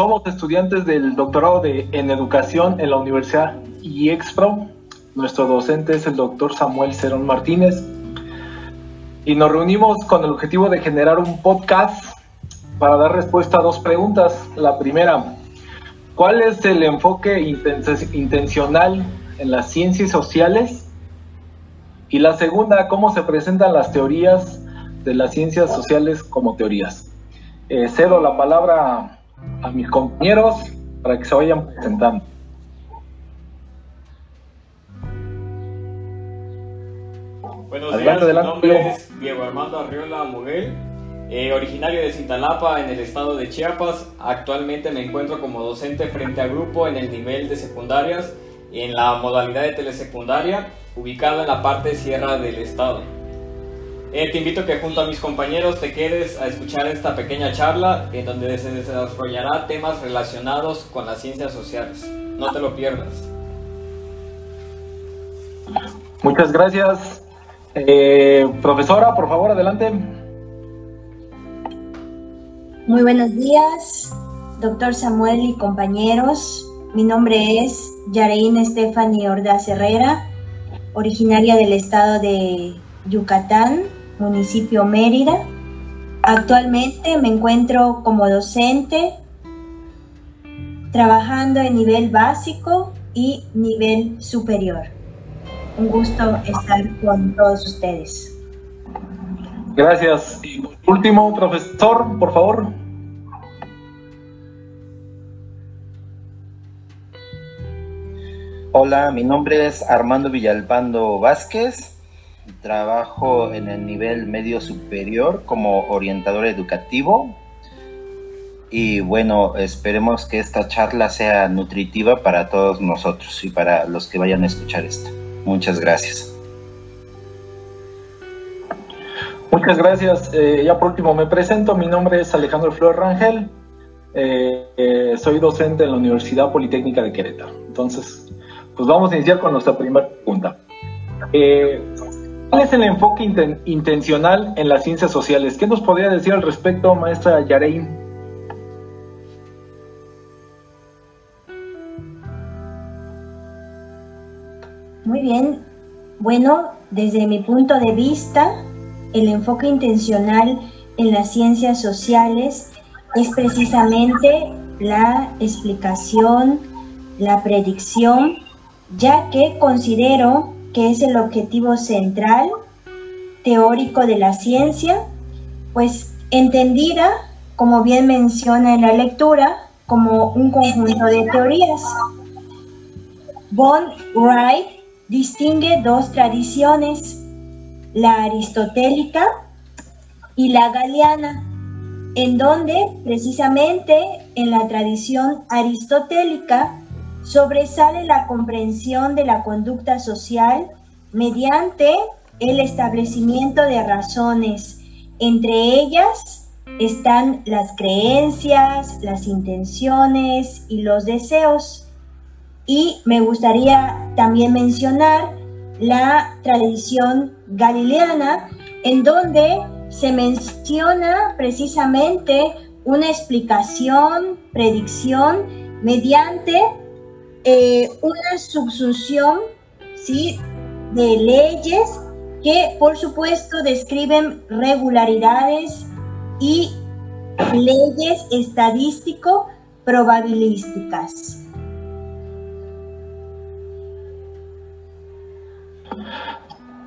Somos estudiantes del doctorado de, en educación en la Universidad IEXPRO. Nuestro docente es el doctor Samuel Cerón Martínez. Y nos reunimos con el objetivo de generar un podcast para dar respuesta a dos preguntas. La primera, ¿cuál es el enfoque intencional en las ciencias sociales? Y la segunda, ¿cómo se presentan las teorías de las ciencias sociales como teorías? Eh, cedo la palabra a mis compañeros para que se vayan presentando. Buenos días, mi nombre es Diego Armando Arriola Muguel, eh, originario de Cintalapa en el estado de Chiapas. Actualmente me encuentro como docente frente a grupo en el nivel de secundarias en la modalidad de telesecundaria, ubicado en la parte sierra del estado. Eh, te invito a que junto a mis compañeros te quedes a escuchar esta pequeña charla en donde se desarrollará temas relacionados con las ciencias sociales. No te lo pierdas. Muchas gracias. Eh, profesora, por favor, adelante. Muy buenos días, doctor Samuel y compañeros. Mi nombre es Yareín Stephanie Ordaz Herrera, originaria del estado de Yucatán, municipio Mérida. Actualmente me encuentro como docente trabajando en nivel básico y nivel superior. Un gusto estar con todos ustedes. Gracias. Y último, profesor, por favor. Hola, mi nombre es Armando Villalpando Vázquez Trabajo en el nivel medio superior como orientador educativo. Y bueno, esperemos que esta charla sea nutritiva para todos nosotros y para los que vayan a escuchar esto. Muchas gracias. Muchas gracias. Eh, ya por último me presento. Mi nombre es Alejandro Flor Rangel. Eh, eh, soy docente en la Universidad Politécnica de Querétaro. Entonces, pues vamos a iniciar con nuestra primera pregunta. ¿Cuál es el enfoque intencional en las ciencias sociales? ¿Qué nos podría decir al respecto, maestra Yarein? Muy bien. Bueno, desde mi punto de vista, el enfoque intencional en las ciencias sociales es precisamente la explicación, la predicción, ya que considero que es el objetivo central teórico de la ciencia, pues entendida, como bien menciona en la lectura, como un conjunto de teorías. Von Wright distingue dos tradiciones, la aristotélica y la galiana, en donde precisamente en la tradición aristotélica sobresale la comprensión de la conducta social mediante el establecimiento de razones. Entre ellas están las creencias, las intenciones y los deseos. Y me gustaría también mencionar la tradición galileana, en donde se menciona precisamente una explicación, predicción mediante eh, una subsunción ¿sí? de leyes que por supuesto describen regularidades y leyes estadístico probabilísticas.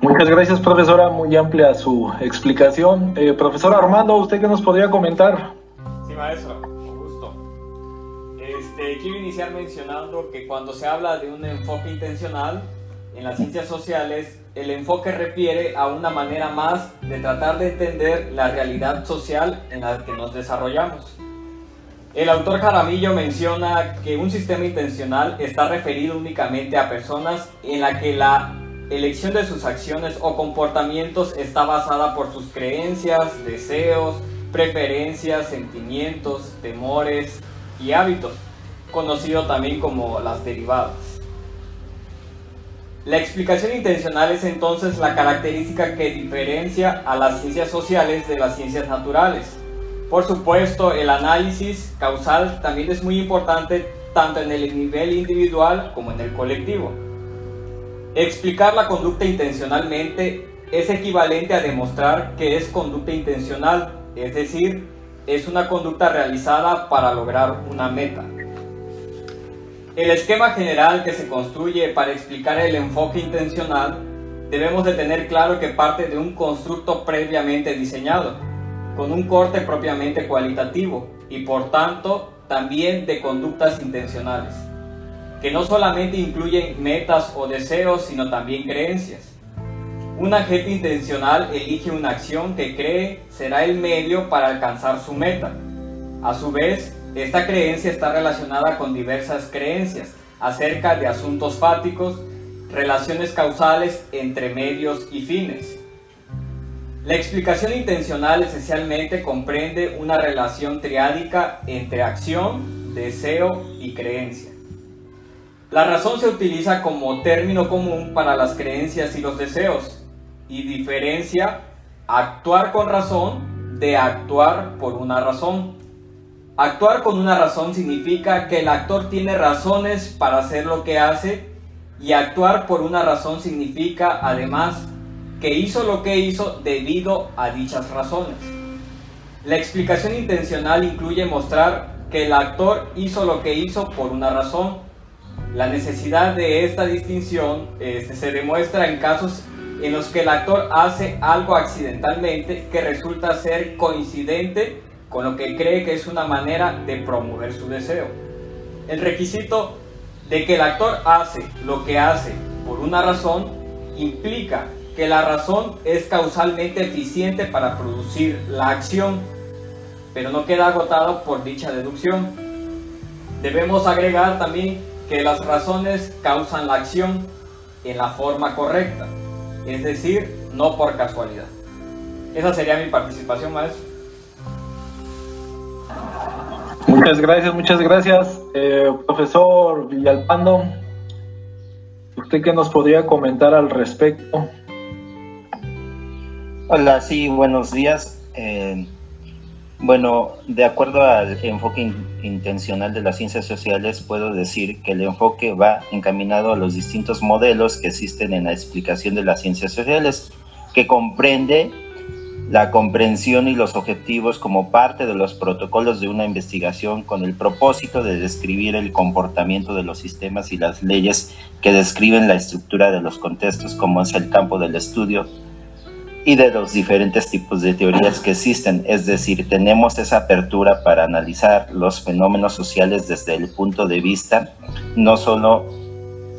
Muchas gracias, profesora. Muy amplia su explicación. Eh, profesor Armando, ¿usted qué nos podría comentar? Sí, maestro. Este, quiero iniciar mencionando que cuando se habla de un enfoque intencional en las ciencias sociales, el enfoque refiere a una manera más de tratar de entender la realidad social en la que nos desarrollamos. El autor Jaramillo menciona que un sistema intencional está referido únicamente a personas en la que la elección de sus acciones o comportamientos está basada por sus creencias, deseos, preferencias, sentimientos, temores y hábitos conocido también como las derivadas. La explicación intencional es entonces la característica que diferencia a las ciencias sociales de las ciencias naturales, Por supuesto, el análisis causal también es muy importante tanto en el nivel individual como en el colectivo. Explicar la conducta intencionalmente es equivalente a demostrar que es conducta intencional, es decir, es una conducta realizada para lograr una meta. El esquema general que se construye para explicar el enfoque intencional debemos de tener claro que parte de un constructo previamente diseñado, con un corte propiamente cualitativo y por tanto también de conductas intencionales, que no solamente incluyen metas o deseos, sino también creencias. Un agente intencional elige una acción que cree será el medio para alcanzar su meta. A su vez, esta creencia está relacionada con diversas creencias acerca de asuntos fáticos, relaciones causales entre medios y fines. La explicación intencional esencialmente comprende una relación triádica entre acción, deseo y creencia. La razón se utiliza como término común para las creencias y los deseos, y diferencia actuar con razón de actuar por una razón. Actuar con una razón significa que el actor tiene razones para hacer lo que hace y actuar por una razón significa además que hizo lo que hizo debido a dichas razones. La explicación intencional incluye mostrar que el actor hizo lo que hizo por una razón. La necesidad de esta distinción este, se demuestra en casos en los que el actor hace algo accidentalmente que resulta ser coincidente con lo que cree que es una manera de promover su deseo. El requisito de que el actor hace lo que hace por una razón implica que la razón es causalmente eficiente para producir la acción, pero no queda agotado por dicha deducción. Debemos agregar también que las razones causan la acción en la forma correcta es decir, no por casualidad. Esa sería mi participación, maestro. Muchas gracias, muchas gracias, eh, profesor Villalpando. ¿Usted qué nos podría comentar al respecto? Hola, sí, buenos días. Eh, bueno, de acuerdo al enfoque intencional de las ciencias sociales, puedo decir que el enfoque va encaminado a los distintos modelos que existen en la explicación de las ciencias sociales, que comprende la comprensión y los objetivos como parte de los protocolos de una investigación con el propósito de describir el comportamiento de los sistemas y las leyes que describen la estructura de los contextos como es el campo del estudio y de los diferentes tipos de teorías que existen. Es decir, tenemos esa apertura para analizar los fenómenos sociales desde el punto de vista, no solo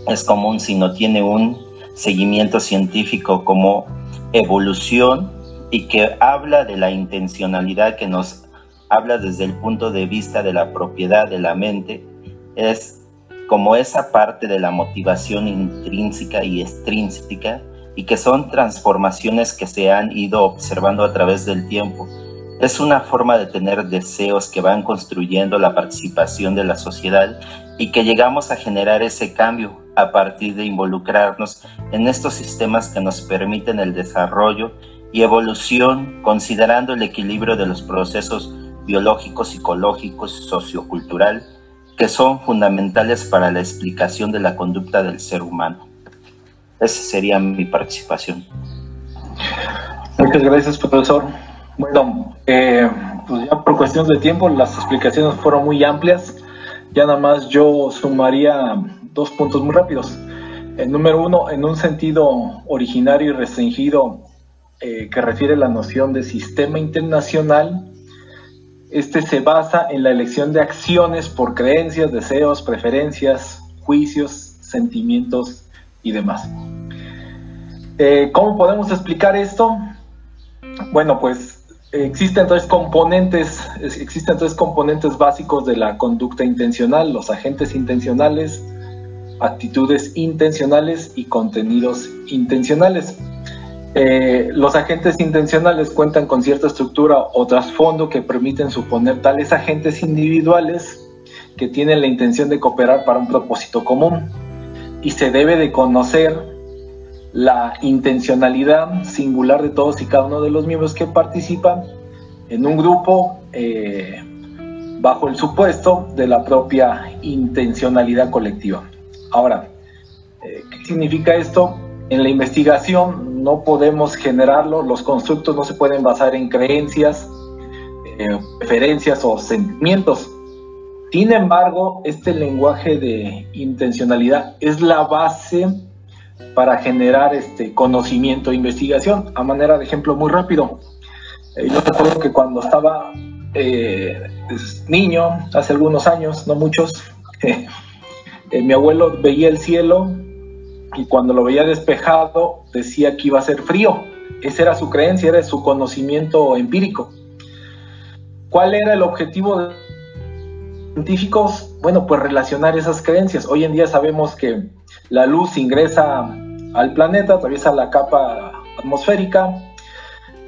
es común, sino tiene un seguimiento científico como evolución y que habla de la intencionalidad que nos habla desde el punto de vista de la propiedad de la mente, es como esa parte de la motivación intrínseca y extrínseca y que son transformaciones que se han ido observando a través del tiempo. Es una forma de tener deseos que van construyendo la participación de la sociedad y que llegamos a generar ese cambio a partir de involucrarnos en estos sistemas que nos permiten el desarrollo y evolución considerando el equilibrio de los procesos biológicos, psicológicos, sociocultural, que son fundamentales para la explicación de la conducta del ser humano. Esa sería mi participación. Muchas gracias, profesor. Bueno, eh, pues ya por cuestiones de tiempo, las explicaciones fueron muy amplias. Ya nada más yo sumaría dos puntos muy rápidos. El número uno, en un sentido originario y restringido eh, que refiere la noción de sistema internacional, este se basa en la elección de acciones por creencias, deseos, preferencias, juicios, sentimientos y demás. Eh, ¿Cómo podemos explicar esto? Bueno, pues existen componentes, existen tres componentes básicos de la conducta intencional, los agentes intencionales, actitudes intencionales y contenidos intencionales. Eh, los agentes intencionales cuentan con cierta estructura o trasfondo que permiten suponer tales agentes individuales que tienen la intención de cooperar para un propósito común y se debe de conocer la intencionalidad singular de todos y cada uno de los miembros que participan en un grupo eh, bajo el supuesto de la propia intencionalidad colectiva. Ahora, eh, ¿qué significa esto? En la investigación no podemos generarlo, los constructos no se pueden basar en creencias, eh, preferencias o sentimientos. Sin embargo, este lenguaje de intencionalidad es la base para generar este conocimiento e investigación. A manera de ejemplo muy rápido, eh, yo recuerdo que cuando estaba eh, pues, niño, hace algunos años, no muchos, mi abuelo veía el cielo y cuando lo veía despejado decía que iba a ser frío. Esa era su creencia, era su conocimiento empírico. ¿Cuál era el objetivo de los científicos? Bueno, pues relacionar esas creencias. Hoy en día sabemos que la luz ingresa al planeta, atraviesa la capa atmosférica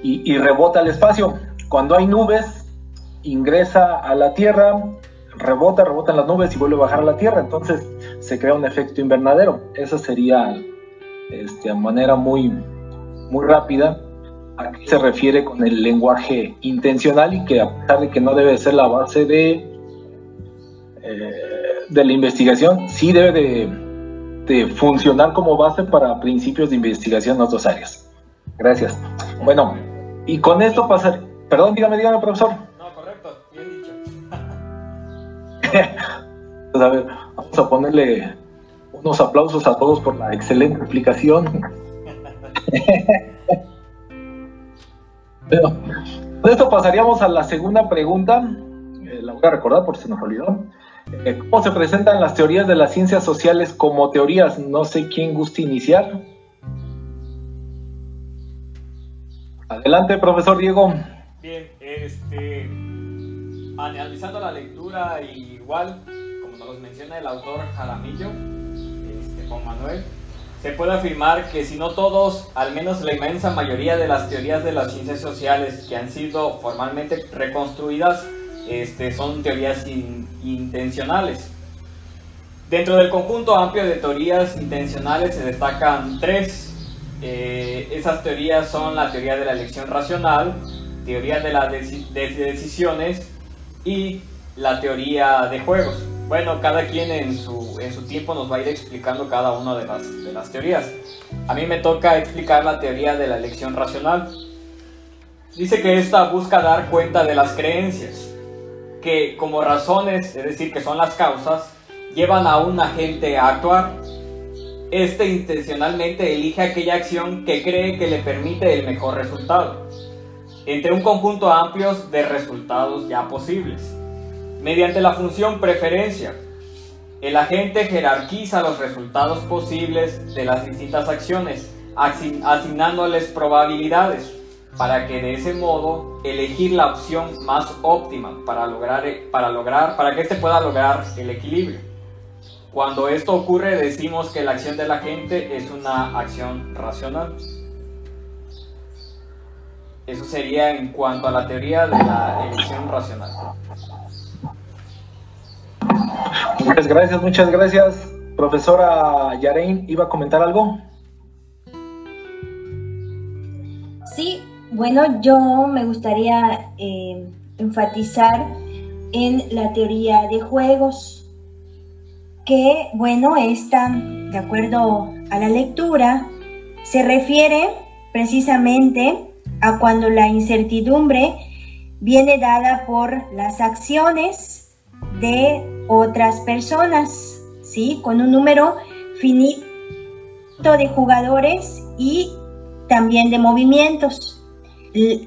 y, rebota al espacio. Cuando hay nubes, ingresa a la Tierra, rebota, rebota en las nubes y vuelve a bajar a la Tierra. Entonces se crea un efecto invernadero. Esa sería este, manera muy, muy rápida a qué se refiere con el lenguaje intencional y que a pesar de que no debe ser la base de, eh, de la investigación, sí debe de, funcionar como base para principios de investigación en otras áreas. Gracias. Bueno, y con esto pasar... Perdón, dígame, dígame, profesor. No, correcto, bien dicho. a ver, vamos a ponerle unos aplausos a todos por la excelente explicación. Bueno, de esto pasaríamos a la segunda pregunta. Eh, la voy a recordar por si nos olvidó. Eh, ¿Cómo se presentan las teorías de las ciencias sociales como teorías? No sé quién gusta iniciar. Adelante, profesor Diego. Bien, este, analizando la lectura, igual, menciona el autor Jaramillo, este, Juan Manuel, se puede afirmar que si no todos, al menos la inmensa mayoría de las teorías de las ciencias sociales que han sido formalmente reconstruidas este, son teorías intencionales. Dentro del conjunto amplio de teorías intencionales se destacan tres. Eh, esas teorías son la teoría de la elección racional, teoría de las decisiones y la teoría de juegos. Bueno, cada quien en su, en su tiempo nos va a ir explicando cada una de las, de las teorías. A mí me toca explicar la teoría de la elección racional. Dice que esta busca dar cuenta de las creencias, que como razones, es decir, que son las causas, llevan a un agente a actuar. Este intencionalmente elige aquella acción que cree que le permite el mejor resultado, entre un conjunto amplio de resultados ya posibles. Mediante la función preferencia, el agente jerarquiza los resultados posibles de las distintas acciones, asignándoles probabilidades, para que de ese modo elegir la opción más óptima para lograr, para lograr, para que éste pueda lograr el equilibrio. Cuando esto ocurre decimos que la acción del agente es una acción racional. Eso sería en cuanto a la teoría de la elección racional. Muchas gracias, muchas gracias. Profesora Yarein, ¿iba a comentar algo? Sí, bueno, yo me gustaría eh, enfatizar en la teoría de juegos, que, bueno, esta, de acuerdo a la lectura, se refiere precisamente a cuando la incertidumbre viene dada por las acciones de otras personas, ¿sí? Con un número finito de jugadores y también de movimientos.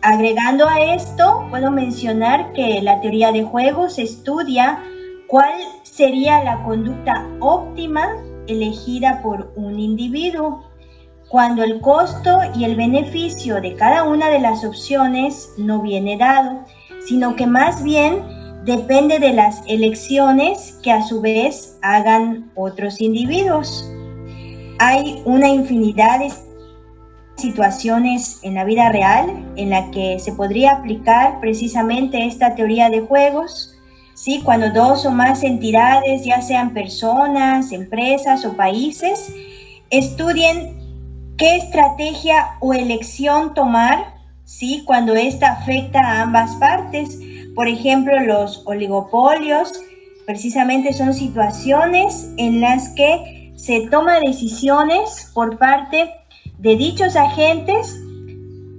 Agregando a esto, puedo mencionar que la teoría de juegos estudia cuál sería la conducta óptima elegida por un individuo cuando el costo y el beneficio de cada una de las opciones no viene dado, sino que más bien depende de las elecciones que a su vez hagan otros individuos. Hay una infinidad de situaciones en la vida real en la que se podría aplicar precisamente esta teoría de juegos, ¿sí? cuando dos o más entidades, ya sean personas, empresas o países, estudien qué estrategia o elección tomar ¿sí? Cuando esta afecta a ambas partes. Por ejemplo, los oligopolios precisamente son situaciones en las que se toma decisiones por parte de dichos agentes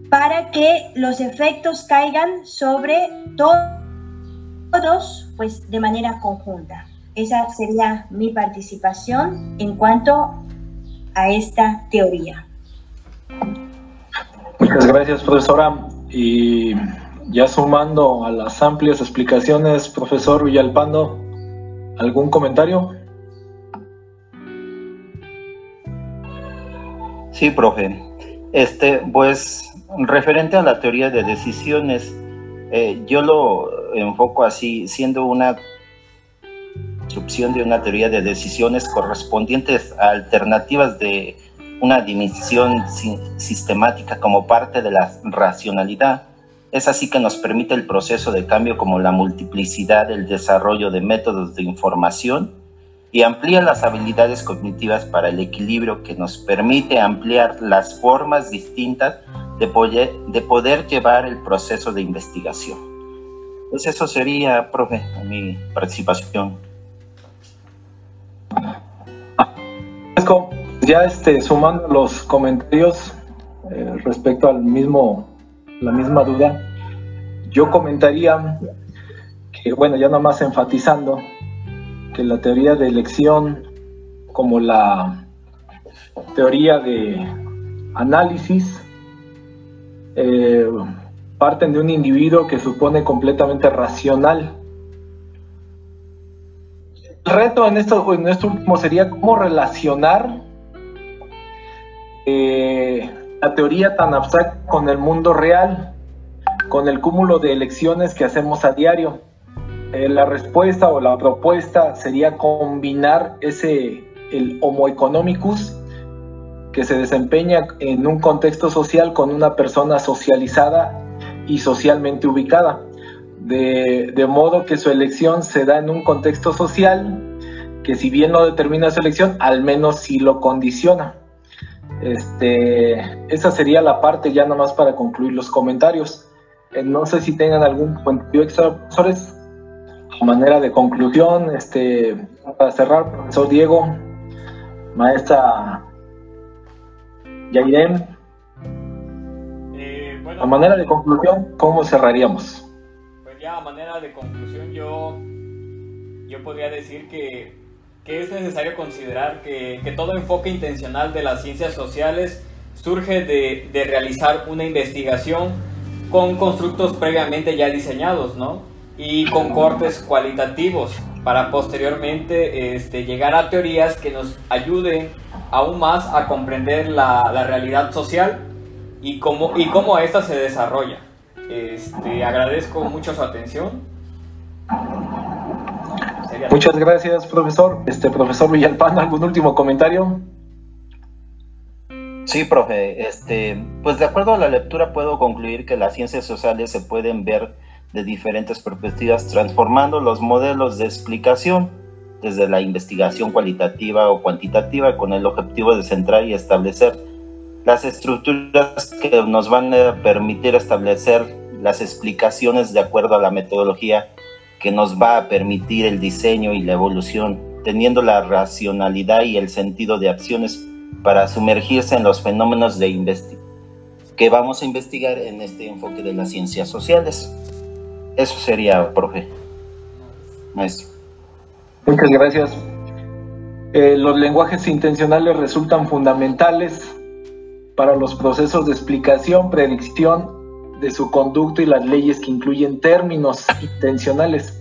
para que los efectos caigan sobre todos, pues de manera conjunta. Esa sería mi participación en cuanto a esta teoría. Muchas gracias, profesora. Y ya sumando a las amplias explicaciones, profesor Villalpando, ¿algún comentario? Sí, profe. Este, pues, referente a la teoría de decisiones, eh, yo lo enfoco así, siendo una de una teoría de decisiones correspondientes a alternativas de una dimensión sistemática como parte de la racionalidad. Es así que nos permite el proceso de cambio como la multiplicidad del desarrollo de métodos de información y amplía las habilidades cognitivas para el equilibrio que nos permite ampliar las formas distintas de poder, de poder llevar el proceso de investigación. Pues eso sería, profe, mi participación ya este, sumando los comentarios eh, respecto al mismo, la misma duda, yo comentaría que, bueno, ya nada más enfatizando que la teoría de elección como la teoría de análisis eh, parten de un individuo que supone completamente racional. El reto en esto, en esto último sería cómo relacionar eh, la teoría tan abstracta con el mundo real, con el cúmulo de elecciones que hacemos a diario. Eh, la respuesta o la propuesta sería combinar ese, el homo economicus, que se desempeña en un contexto social con una persona socializada y socialmente ubicada, de, de modo que su elección se da en un contexto social que si bien no determina su elección, al menos sí lo condiciona. Este, esa sería la parte ya nomás para concluir los comentarios. Eh, no sé si tengan algún comentario extra, profesores, a manera de conclusión, este, para cerrar, profesor Diego, maestra Yairem. Eh, a manera de conclusión, ¿cómo cerraríamos? Pues ya a manera de conclusión yo, yo podría decir que que es necesario considerar que, que, todo enfoque intencional de las ciencias sociales surge de, de, realizar una investigación con constructos previamente ya diseñados, ¿no? Y con cortes cualitativos para posteriormente este, llegar a teorías que nos ayuden aún más a comprender la, la realidad social y cómo, y cómo ésta se desarrolla. Este, agradezco mucho su atención. Muchas gracias, profesor. Este profesor Villalpán, ¿algún último comentario? Sí, profe. Este, pues de acuerdo a la lectura puedo concluir que las ciencias sociales se pueden ver de diferentes perspectivas, transformando los modelos de explicación desde la investigación cualitativa o cuantitativa con el objetivo de centrar y establecer las estructuras que nos van a permitir establecer las explicaciones de acuerdo a la metodología que nos va a permitir el diseño y la evolución, teniendo la racionalidad y el sentido de acciones para sumergirse en los fenómenos de que vamos a investigar en este enfoque de las ciencias sociales. Eso sería, profe. Maestro. Muchas gracias. Eh, los lenguajes intencionales resultan fundamentales para los procesos de explicación, predicción de su conducto y las leyes que incluyen términos intencionales.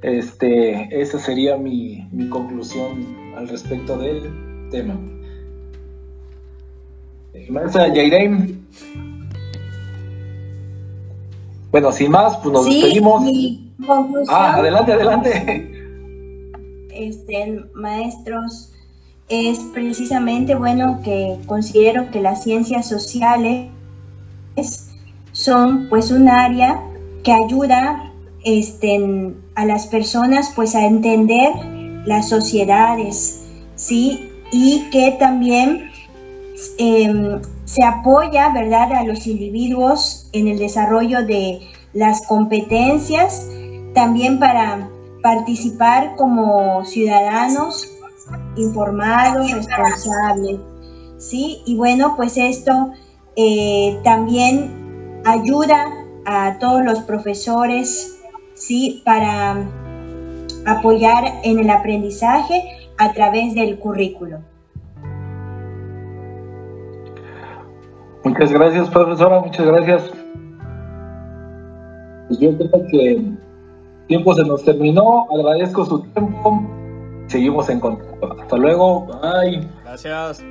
Este, esa sería mi, conclusión al respecto del tema. Maestra Yaireim. Bueno, sin más, pues nos despedimos. Ah, adelante, adelante. Este, maestros, es precisamente bueno que considero que las ciencias sociales son pues un área que ayuda este, a las personas pues a entender las sociedades, ¿sí? Y que también em, se apoya, ¿verdad?, a los individuos en el desarrollo de las competencias, también para participar como ciudadanos informados, responsables, ¿sí? Y bueno, pues esto eh, también ayuda a todos los profesores, ¿sí? Para apoyar en el aprendizaje a través del currículo. Muchas gracias, profesora, muchas gracias. Pues yo creo que el tiempo se nos terminó. Agradezco su tiempo. Seguimos en contacto. Hasta luego. Bye. Gracias.